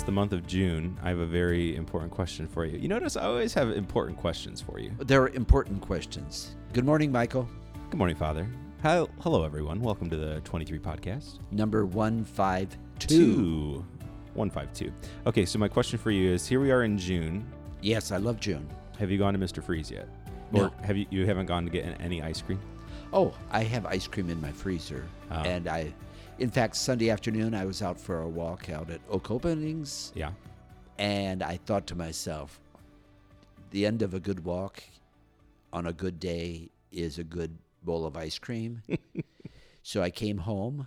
it's the month of June, I have a very important question for you. You notice I always have important questions for you. There are important questions. Good morning, Michael. Good morning, Father. Hi, hello, everyone. Welcome to the 23 podcast. Number 152. Two. 152. Okay, so my question for you is here we are in June. Yes, I love June. Have you gone to Mr. Freeze yet? No. Or have you you haven't gone to get any ice cream? Oh, I have ice cream in my freezer. Oh. And I, in fact, Sunday afternoon, I was out for a walk out at Oak Openings. Yeah. And I thought to myself, the end of a good walk on a good day is a good bowl of ice cream. so I came home.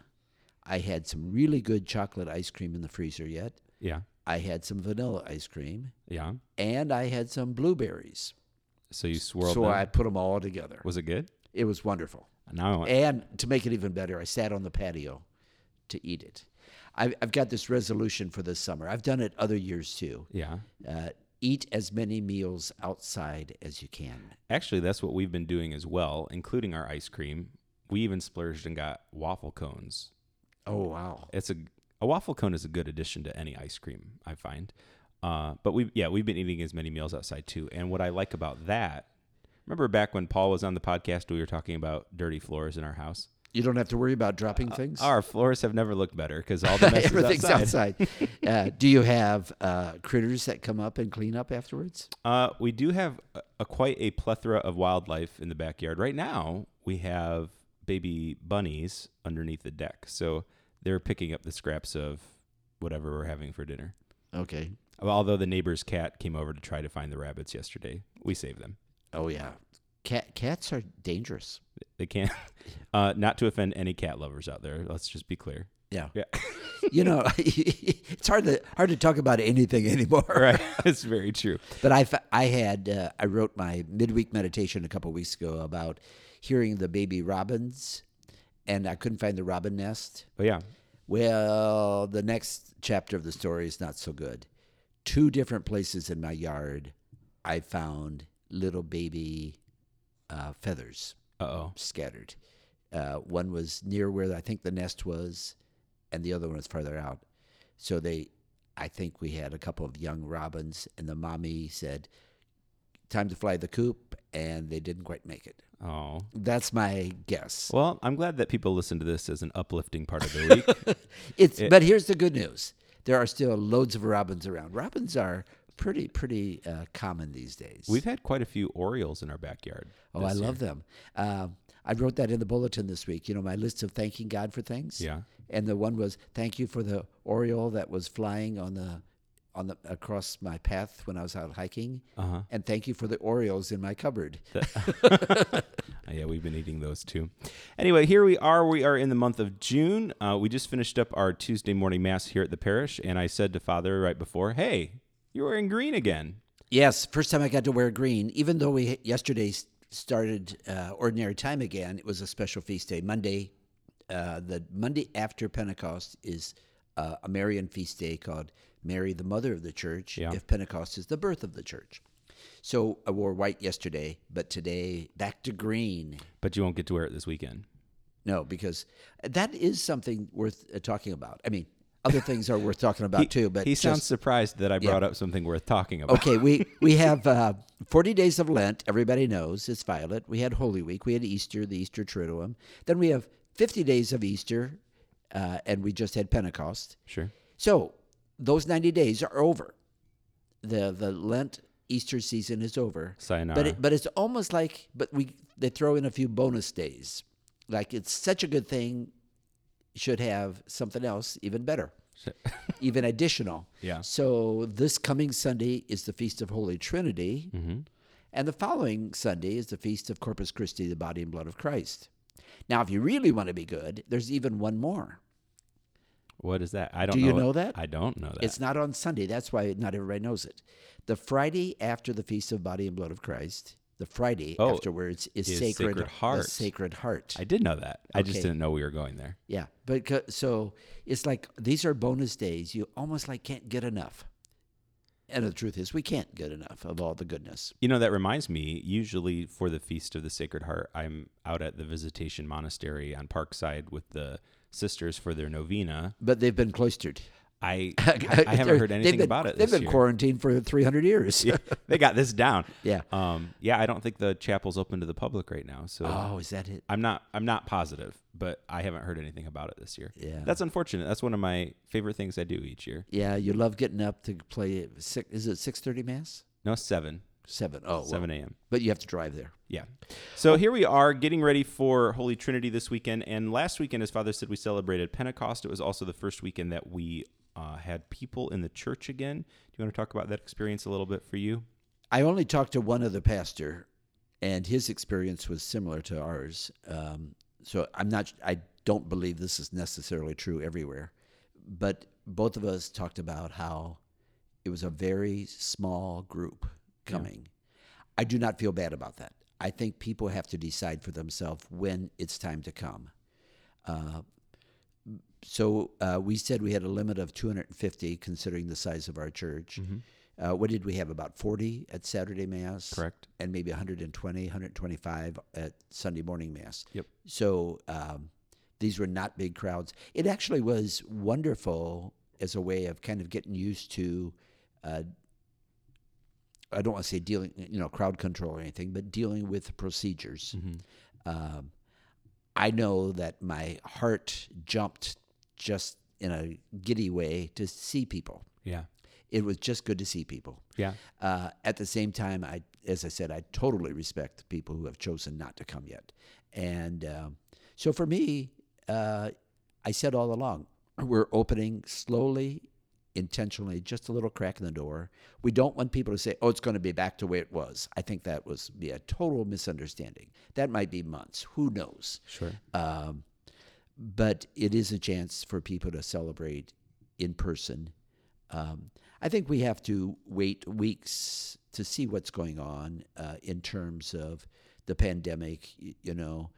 I had some really good chocolate ice cream in the freezer yet. Yeah. I had some vanilla ice cream. Yeah. And I had some blueberries. So you swirled so them. I put them all together. Was it good? It was wonderful. Now And to make it even better, I sat on the patio to eat it. I've, I've got this resolution for this summer. I've done it other years too. yeah. Uh, eat as many meals outside as you can. Actually, that's what we've been doing as well, including our ice cream. We even splurged and got waffle cones. Oh wow! It's a a waffle cone is a good addition to any ice cream, I find. Uh, but we yeah we've been eating as many meals outside too. And what I like about that, remember back when Paul was on the podcast, we were talking about dirty floors in our house. You don't have to worry about dropping things. Our floors have never looked better because all the mess is Everything's outside. outside. uh, do you have uh, critters that come up and clean up afterwards? Uh, we do have a, a quite a plethora of wildlife in the backyard. Right now, we have baby bunnies underneath the deck, so they're picking up the scraps of whatever we're having for dinner. Okay. Although the neighbor's cat came over to try to find the rabbits yesterday, we saved them. Oh yeah. Cat cats are dangerous. They can't. Uh, not to offend any cat lovers out there. Let's just be clear. Yeah. Yeah. you know, it's hard to hard to talk about anything anymore. right. It's very true. But I, I had uh, I wrote my midweek meditation a couple weeks ago about hearing the baby robins, and I couldn't find the robin nest. Oh yeah, Well, the next chapter of the story is not so good. Two different places in my yard, I found little baby uh, feathers uh oh. scattered. Uh, one was near where I think the nest was, and the other one was farther out. So they, I think we had a couple of young robins, and the mommy said, "Time to fly the coop," and they didn't quite make it. Oh. That's my guess. Well, I'm glad that people listen to this as an uplifting part of their week. It's it- but here's the good news: there are still loads of robins around. Robins are pretty pretty uh, common these days. We've had quite a few Orioles in our backyard. oh, I this love them. Um, I wrote that in the bulletin this week. You know, my list of thanking God for things. Yeah. and the one was thank you for the oriole that was flying on the on the across my path when I was out hiking, Uh huh. and thank you for the Oreos in my cupboard. yeah, we've been eating those too. Anyway, here we are. We are in the month of June. Uh, we just finished up our Tuesday morning mass here at the parish, and I said to Father right before, "Hey, you're wearing green again." yes, first time I got to wear green, even though we yesterday started uh, ordinary time again. It was a special feast day. Monday, uh, the Monday after Pentecost is uh, a Marian feast day called Mary, the Mother of the Church. Yeah. If Pentecost is the birth of the church. So I wore white yesterday, but today back to green. But you won't get to wear it this weekend. No, because that is something worth uh, talking about. I mean, other things are worth talking about he, too. But he sounds just- surprised that I Yeah. brought up something worth talking about. okay. We we have uh, forty days of Lent. Everybody knows it's Violet. We had Holy Week. We had Easter, the Easter Triduum. Then we have fifty days of Easter, uh, and we just had Pentecost. Sure. So those ninety days are over. the The Lent Easter season is over. Sayonara. But it, but it's almost like but we they throw in a few bonus days. Like it's such a good thing should have something else even better. even additional. Yeah. So this coming Sunday is the feast of Holy Trinity hmm and the following Sunday is the feast of Corpus Christi, the body and blood of Christ. Now if you really want to be good, there's even one more. What is that? I don't. Do know you know that? I don't know that. It's not on Sunday. That's why not everybody knows it. The Friday after the feast of body and blood of Christ, the Friday Oh, afterwards is, is sacred, Sacred Heart. Sacred Heart. I did know that. I just didn't know we were going there. Yeah, but so it's like these are bonus days. You almost like can't get enough. And the truth is, we can't get enough of all the goodness. You know, that reminds me, usually for the Feast of the Sacred Heart, I'm out at the Visitation Monastery on Parkside with the sisters for their novena. But they've been cloistered. I I haven't heard anything been, about it. They've been year. quarantined for 300 years. Yeah, they got this down. Yeah. Um. Yeah. I don't think the chapel's open to the public right now. So Oh, is that it? I'm not. I'm not positive, but I haven't heard anything about it this year. Yeah. That's unfortunate. That's one of my favorite things I do each year. Yeah, you love getting up to play. Six, is it 6:30 mass? No, seven. Seven. Oh, well, Seven a.m. but you have to drive there. Yeah. So here we are getting ready for Holy Trinity this weekend. And last weekend, as Father said, we celebrated Pentecost. It was also the first weekend that we uh, had people in the church again. Do you want to talk about that experience a little bit for you? I only talked to one other pastor, and his experience was similar to ours. Um, so I'm not. I don't believe this is necessarily true everywhere, but both of us talked about how it was a very small group coming. I do not feel bad about that. I think people have to decide for themselves when it's time to come. Uh, so uh, we said we had a limit of 250, considering the size of our church. Uh, what did we have? About 40 at Saturday Mass? Correct. And maybe 120, 125 at Sunday morning Mass. Yep. So um, these were not big crowds. It actually was wonderful as a way of kind of getting used to. Uh, I don't want to say dealing, you know, crowd control or anything, but dealing with procedures. Um, I know that my heart jumped just in a giddy way to see people. Yeah. It was just good to see people. Yeah. Uh, at the same time, I, as I said, I totally respect people who have chosen not to come yet. And um, so for me, uh, I said all along, we're opening slowly, intentionally, just a little crack in the door. We don't want people to say, "Oh, it's going to be back to where it was." I think that was be a total misunderstanding. That might be months. Who knows? Sure. Um, but it is a chance for people to celebrate in person. Um, I think we have to wait weeks to see what's going on uh, in terms of the pandemic, you know,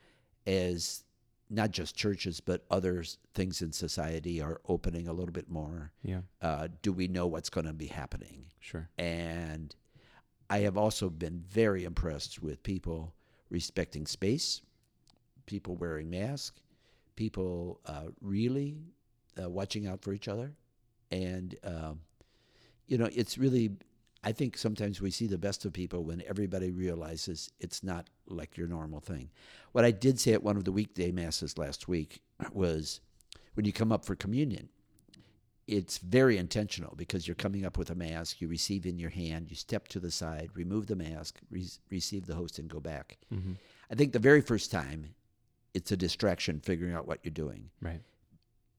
as not just churches, but other things in society are opening a little bit more. Yeah. Uh, do we know what's going to be happening? Sure. And I have also been very impressed with people respecting space, people wearing masks, people uh, really uh, watching out for each other. And, um, you know, it's really, I think sometimes we see the best of people when everybody realizes it's not like your normal thing. What I did say at one of the weekday masses last week was when you come up for communion, it's very intentional because you're coming up with a mask, you receive in your hand, you step to the side, remove the mask, re- receive the host, and go back. Mm-hmm. I think the very first time, it's a distraction figuring out what you're doing. Right.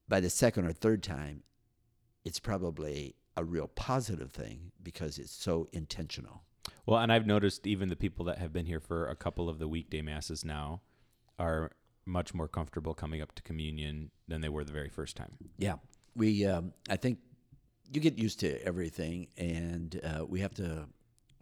By the second or third time, it's probably a real positive thing because it's so intentional. Well, and I've noticed even the people that have been here for a couple of the weekday masses now are much more comfortable coming up to communion than they were the very first time. Yeah, we. Um, I think you get used to everything, and uh, we have to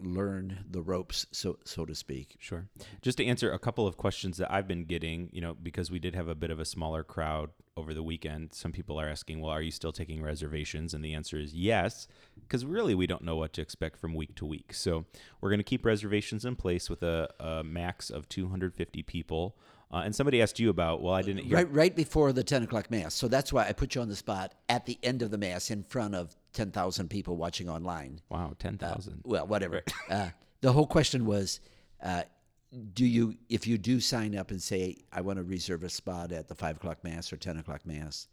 learn the ropes, so so to speak. Sure. Just to answer a couple of questions that I've been getting, you know, because we did have a bit of a smaller crowd over the weekend, some people are asking, well, are you still taking reservations? And the answer is yes, because really we don't know what to expect from week to week. So we're going to keep reservations in place with a, a max of 250 people. Uh, and somebody asked you about, well, I didn't hear. Right, right before the ten o'clock mass. So that's why I put you on the spot at the end of the mass in front of ten thousand people watching online. Wow, 10,000. Well, whatever. uh, the whole question was, uh, do you, if you do sign up and say, I want to reserve a spot at the five o'clock mass or ten o'clock mass,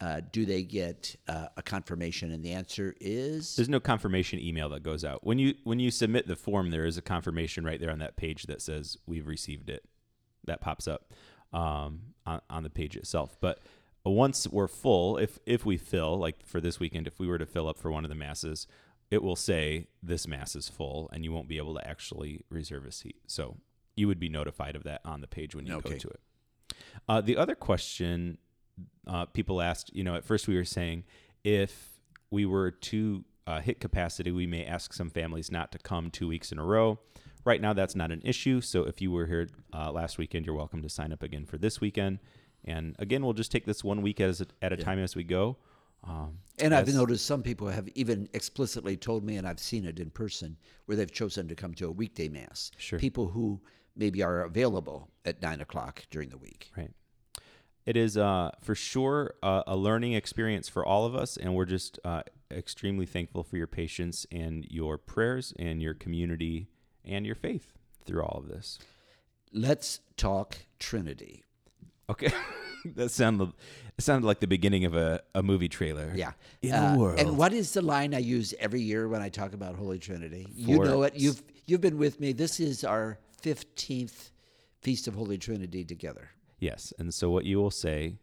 uh, do they get uh, a confirmation? And the answer is There's no confirmation email that goes out. When you when you submit the form, there is a confirmation right there on that page that says we've received it. That pops up um, on, on the page itself. But once we're full, if if we fill, like for this weekend, if we were to fill up for one of the masses, it will say this mass is full, and you won't be able to actually reserve a seat. So you would be notified of that on the page when you go to it. Uh, the other question uh, people asked, you know, at first we were saying if we were to uh, hit capacity, we may ask some families not to come two weeks in a row. Right now, that's not an issue. So if you were here uh, last weekend, you're welcome to sign up again for this weekend. And again, we'll just take this one week as at a time as we go. Um, And I've noticed some people have even explicitly told me, and I've seen it in person, where they've chosen to come to a weekday mass. Sure. People who maybe are available at nine o'clock during the week. Right. It is uh, for sure uh, a learning experience for all of us, and we're just uh, extremely thankful for your patience and your prayers and your community and your faith through all of this. Let's talk Trinity. Okay, that sounded it sounded like the beginning of a, a movie trailer. Yeah. in Uh, the world. And what is the line I use every year when I talk about Holy Trinity? you know it. You've you've been with me. This is our fifteenth Feast of Holy Trinity together. yes, and so what you will say,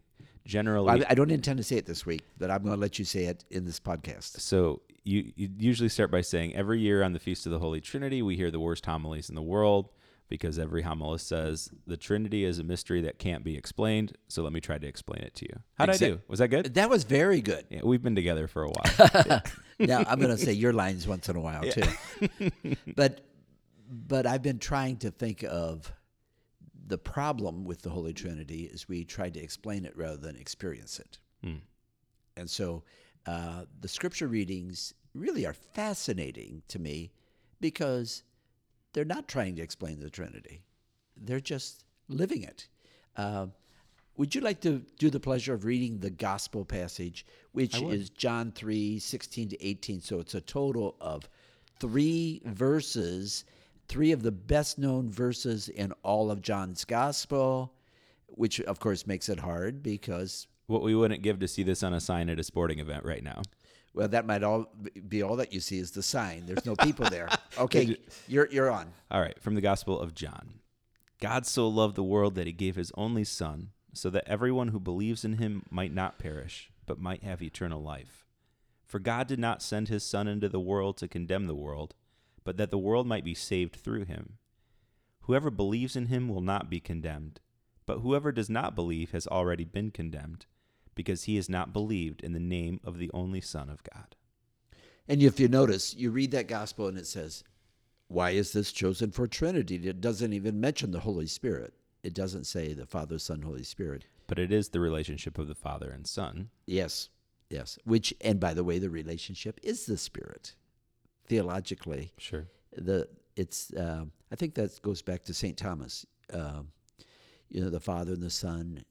generally, Well, I, I don't intend to say it this week, but I'm going to let you say it in this podcast. So you, you usually start by saying every year on the Feast of the Holy Trinity, we hear the worst homilies in the world because every homilist says the Trinity is a mystery that can't be explained. So let me try to explain it to you. How'd I do? Was that good? That was very good. Yeah, we've been together for a while. now I'm going to say your lines once in a while too. but but I've been trying to think of the problem with the Holy Trinity is we try to explain it rather than experience it. Hmm. And so uh, the scripture readings really are fascinating to me because they're not trying to explain the Trinity, they're just living it. Uh, would you like to do the pleasure of reading the gospel passage, which is John 3 16 to 18? So it's a total of three verses, three of the best known verses in all of John's gospel, which of course makes it hard because what we wouldn't give to see this on a sign at a sporting event right now. Well, that might all be all that you see is the sign. There's no people there. Okay, you're you're on. All right, from the Gospel of John. God so loved the world that he gave his only Son, so that everyone who believes in him might not perish, but might have eternal life. For God did not send his Son into the world to condemn the world, but that the world might be saved through him. Whoever believes in him will not be condemned, but whoever does not believe has already been condemned, because he has not believed in the name of the only Son of God. And if you notice, you read that gospel and it says, "Why is this chosen for Trinity?" It doesn't even mention the Holy Spirit. It doesn't say the Father, Son, Holy Spirit. But it is the relationship of the Father and Son. Yes, yes. Which, and by the way, the relationship is the Spirit. Theologically, Sure. the it's. Uh, I think that goes back to Saint Thomas. Um you know, the Father and the Son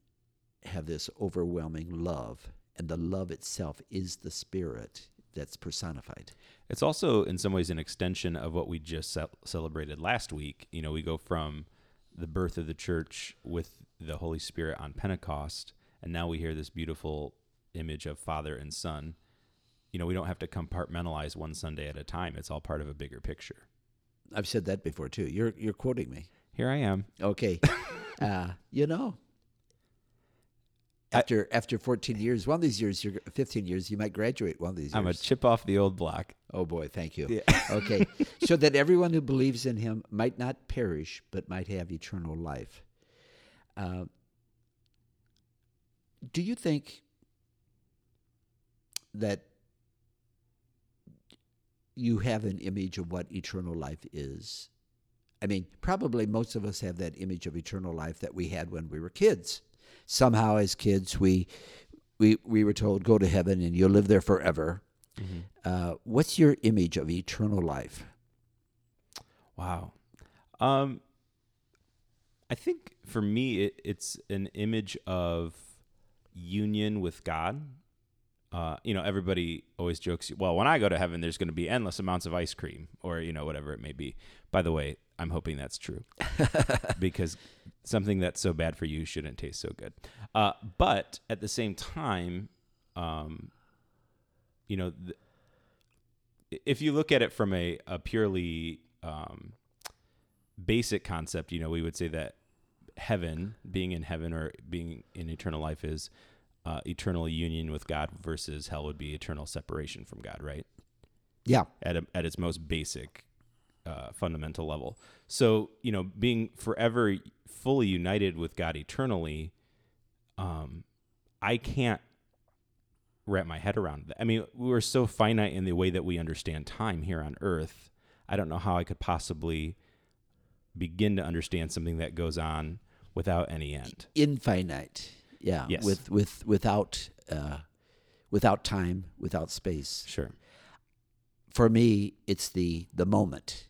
have this overwhelming love, and the love itself is the Spirit that's personified. It's also, in some ways, an extension of what we just ce- celebrated last week. You know, we go from the birth of the church with the Holy Spirit on Pentecost, and now we hear this beautiful image of Father and Son. You know, we don't have to compartmentalize one Sunday at a time. It's all part of a bigger picture. I've said that before too. You're you're quoting me. Here I am. Okay, uh, you know, after after 14 years, one of these years, you're 15 years, you might graduate one of these years. I'm a chip off the old block. oh boy, thank you. okay, so that everyone who believes in him might not perish, but might have eternal life. Uh, do you think that you have an image of what eternal life is? I mean, probably most of us have that image of eternal life that we had when we were kids. Somehow, as kids, we we we were told, "Go to heaven and you'll live there forever." Uh, what's your image of eternal life? Wow. Um, I think for me, it, it's an image of union with God. Uh, you know, everybody always jokes, well, when I go to heaven, there's going to be endless amounts of ice cream or, you know, whatever it may be. By the way, I'm hoping that's true because something that's so bad for you shouldn't taste so good. Uh, but at the same time, um, you know, th- if you look at it from a, a purely um, basic concept, you know, we would say that heaven, being in heaven or being in eternal life, is uh, eternal union with God versus hell would be eternal separation from God, right? Yeah, At a, at its most basic, uh, fundamental level. So you know, being forever fully united with God eternally, um, I can't wrap my head around that. I mean, we're so finite in the way that we understand time here on Earth. I don't know how I could possibly begin to understand something that goes on without any end. infinite. Yeah, Yes. with with without uh, without time, without space. Sure. For me, it's the the moment.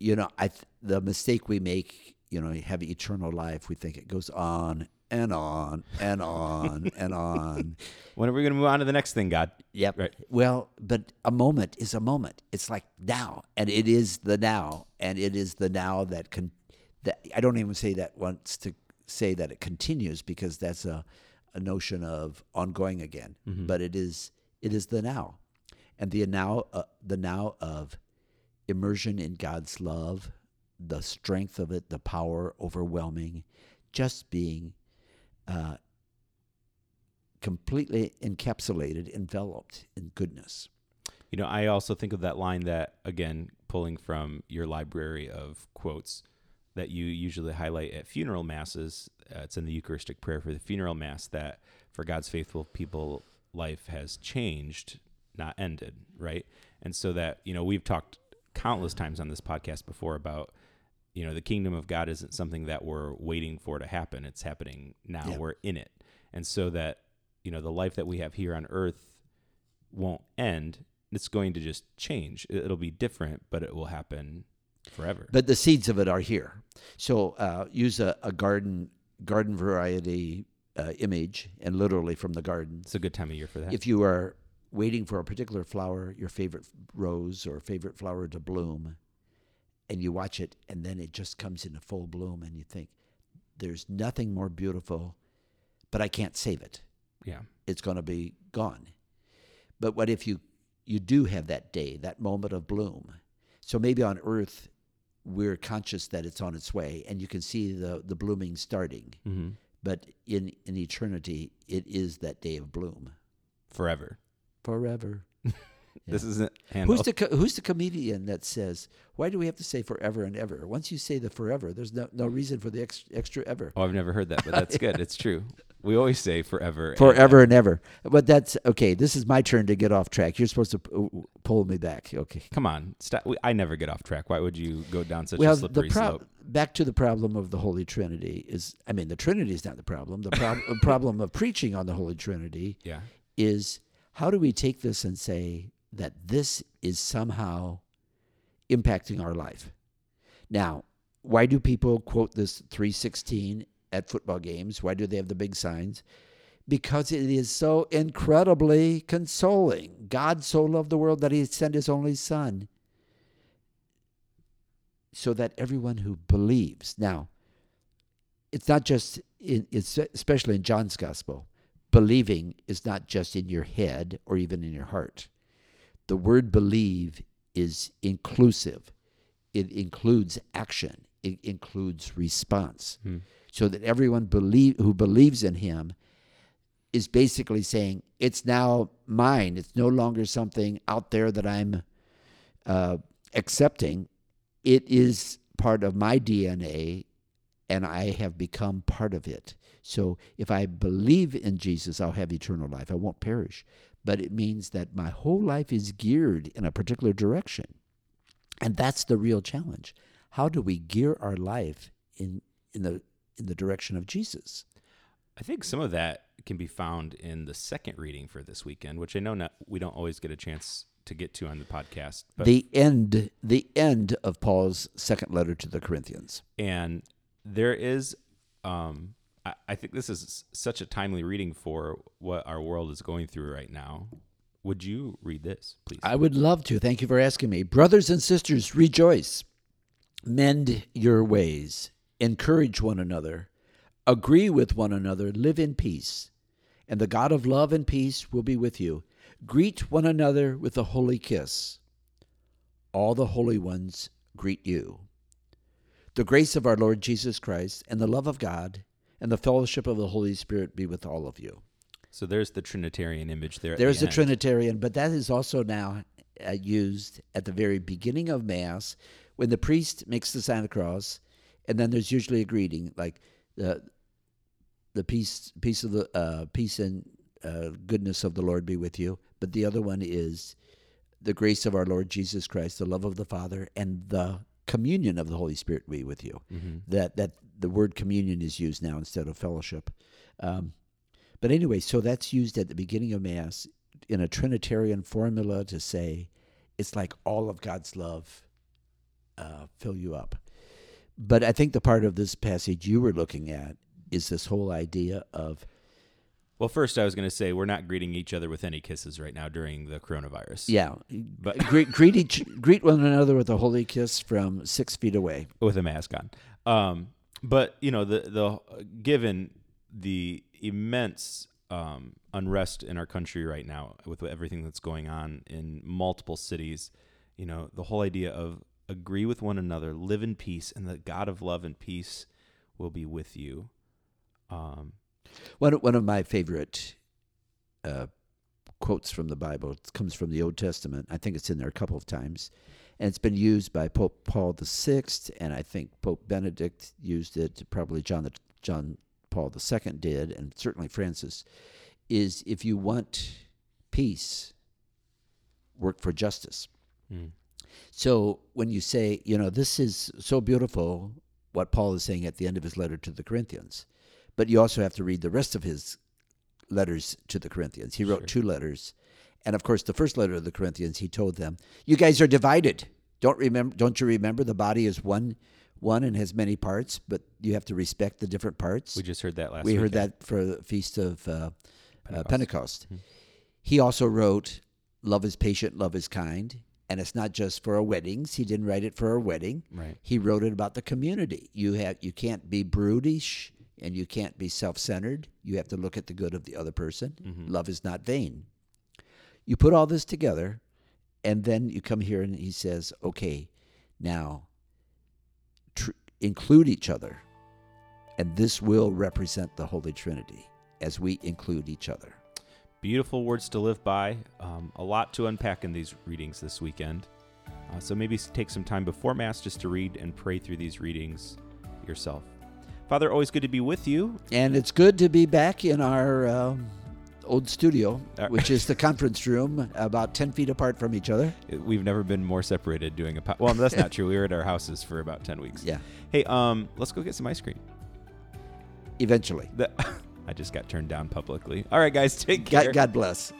You know, I th- the mistake we make you know, have eternal life, we think it goes on and on and on and on. When are we going to move on to the next thing, God? Yep. Right. Well, but a moment is a moment. It's like now, and it is the now, and it is the now that can. That I don't even say that wants to say that it continues because that's a, a notion of ongoing again. But it is it is the now, and the now uh, the now of immersion in God's love, the strength of it, the power overwhelming, just being uh, completely encapsulated, enveloped in goodness. You know, I also think of that line that, again, pulling from your library of quotes that you usually highlight at funeral masses. Uh, it's in the Eucharistic prayer for the funeral mass that for God's faithful people, life has changed, not ended, right? And so that, you know, we've talked countless times on this podcast before about, you know, the kingdom of God isn't something that we're waiting for to happen. It's happening now. Yeah. We're in it. And so that, you know, the life that we have here on earth won't end. It's going to just change. It- It'll be different, but it will happen forever. But the seeds of it are here. So uh, use a, a garden garden variety uh, image, and literally from the garden. it's a good time of year for that. If you are waiting for a particular flower, your favorite rose or favorite flower to bloom, and you watch it, and then it just comes into full bloom, and you think, "There's nothing more beautiful," but I can't save it. yeah. it's going to be gone. But what if you you do have that day, that moment of bloom? So maybe on Earth, we're conscious that it's on its way, and you can see the the blooming starting. hmm But in in eternity, it is that day of bloom Forever. Forever. This isn't. Who's the co- who's the comedian that says, "Why do we have to say forever and ever? Once you say the forever, there's no no reason for the ex- extra ever." Oh, I've never heard that, but that's good. It's true. We always say forever. and Forever and ever. But that's okay. This is my turn to get off track. You're supposed to p- pull me back. Okay. Come on, stop. I never get off track. Why would you go down such well, a slippery prob- slope? back to the problem of the Holy Trinity is, I mean, the Trinity is not the problem. The prob- problem of preaching on the Holy Trinity Yeah. is how do we take this and say that this is somehow impacting our life? Now, why do people quote this 316 at football games? Why do they have the big signs? Because it is so incredibly consoling. God so loved the world that he sent his only son so that everyone who believes. Now, it's not just in it's especially in John's gospel. Believing is not just in your head or even in your heart. The word believe is inclusive. It includes action. It includes response. Hmm. So that everyone believe who believes in him is basically saying it's now mine. It's no longer something out there that I'm uh, accepting. It is part of my DNA, and I have become part of it. So if I believe in Jesus, I'll have eternal life. I won't perish. But it means that my whole life is geared in a particular direction. And that's the real challenge. How do we gear our life in, in, the, in the direction of Jesus? I think some of that can be found in the second reading for this weekend, which I know not we don't always get a chance to get to on the podcast. But the end the end of Paul's second letter to the Corinthians. and there is um I, think this is such a timely reading for what our world is going through right now. Would you read this, please? I would love to. Thank you for asking me. Brothers and sisters, rejoice. Mend your ways. Encourage one another. Agree with one another. Live in peace. And the God of love and peace will be with you. Greet one another with a holy kiss. All the holy ones greet you. The grace of our Lord Jesus Christ and the love of God and the fellowship of the Holy Spirit be with all of you. so there's the Trinitarian image there. There's the a end. Trinitarian, but that is also now uh, used at the very beginning of Mass when the priest makes the sign of the cross, and then there's usually a greeting like the the peace peace of the uh, peace and uh, goodness of the Lord be with you. But the other one is the grace of our Lord Jesus Christ, the love of the Father, and the communion of the Holy Spirit be with you. Mhm. That that the word communion is used now instead of fellowship. Um, but anyway, so that's used at the beginning of Mass in a Trinitarian formula to say it's like all of God's love uh, fill you up. But I think the part of this passage you were looking at is this whole idea of Well, first I was going to say we're not greeting each other with any kisses right now during the coronavirus. yeah, But greet greet each greet one another with a holy kiss from six feet away. with a mask on. Um, but you know the the given the immense um, unrest in our country right now with everything that's going on in multiple cities, you know the whole idea of agree with one another, live in peace, and the God of love and peace will be with you. Um, One one of my favorite uh, quotes from the Bible comes from the Old Testament. I think it's in there a couple of times, and it's been used by Pope Paul Sixth, and I think Pope Benedict used it. Probably John the, John Paul Second did, and certainly Francis. Is if you want peace, work for justice. mm, So when you say, you know, this is so beautiful, what Paul is saying at the end of his letter to the Corinthians, but you also have to read the rest of his letters to the Corinthians. He wrote two letters, and of course, the first letter to the Corinthians, he told them, "You guys are divided. Don't remember? Don't you remember the body is one, one and has many parts, but you have to respect the different parts." we just heard that last. we heard that for the feast of uh, Pentecost. Uh, Pentecost. He also wrote, "Love is patient, love is kind," and it's not just for our weddings. He didn't write it for a wedding. Right. He wrote it about the community. You have you can't be brutish and you can't be self-centered. You have to look at the good of the other person. Love is not vain. You put all this together, and then you come here and he says, "Okay, now." Tr- include each other and this will represent the Holy Trinity as we include each other. Beautiful words to live by. Um, a lot to unpack in these readings this weekend. Uh, so maybe take some time before Mass just to read and pray through these readings yourself. Father, always good to be with you. And it's good to be back in our um, old studio, Uh, which is the conference room, about 10 feet apart from each other. We've never been more separated doing a po- well. That's not true. We were at our houses for about ten weeks. Yeah, Hey, um, let's go get some ice cream. eventually. That I just got turned down publicly. All right, guys, take care. God, God bless.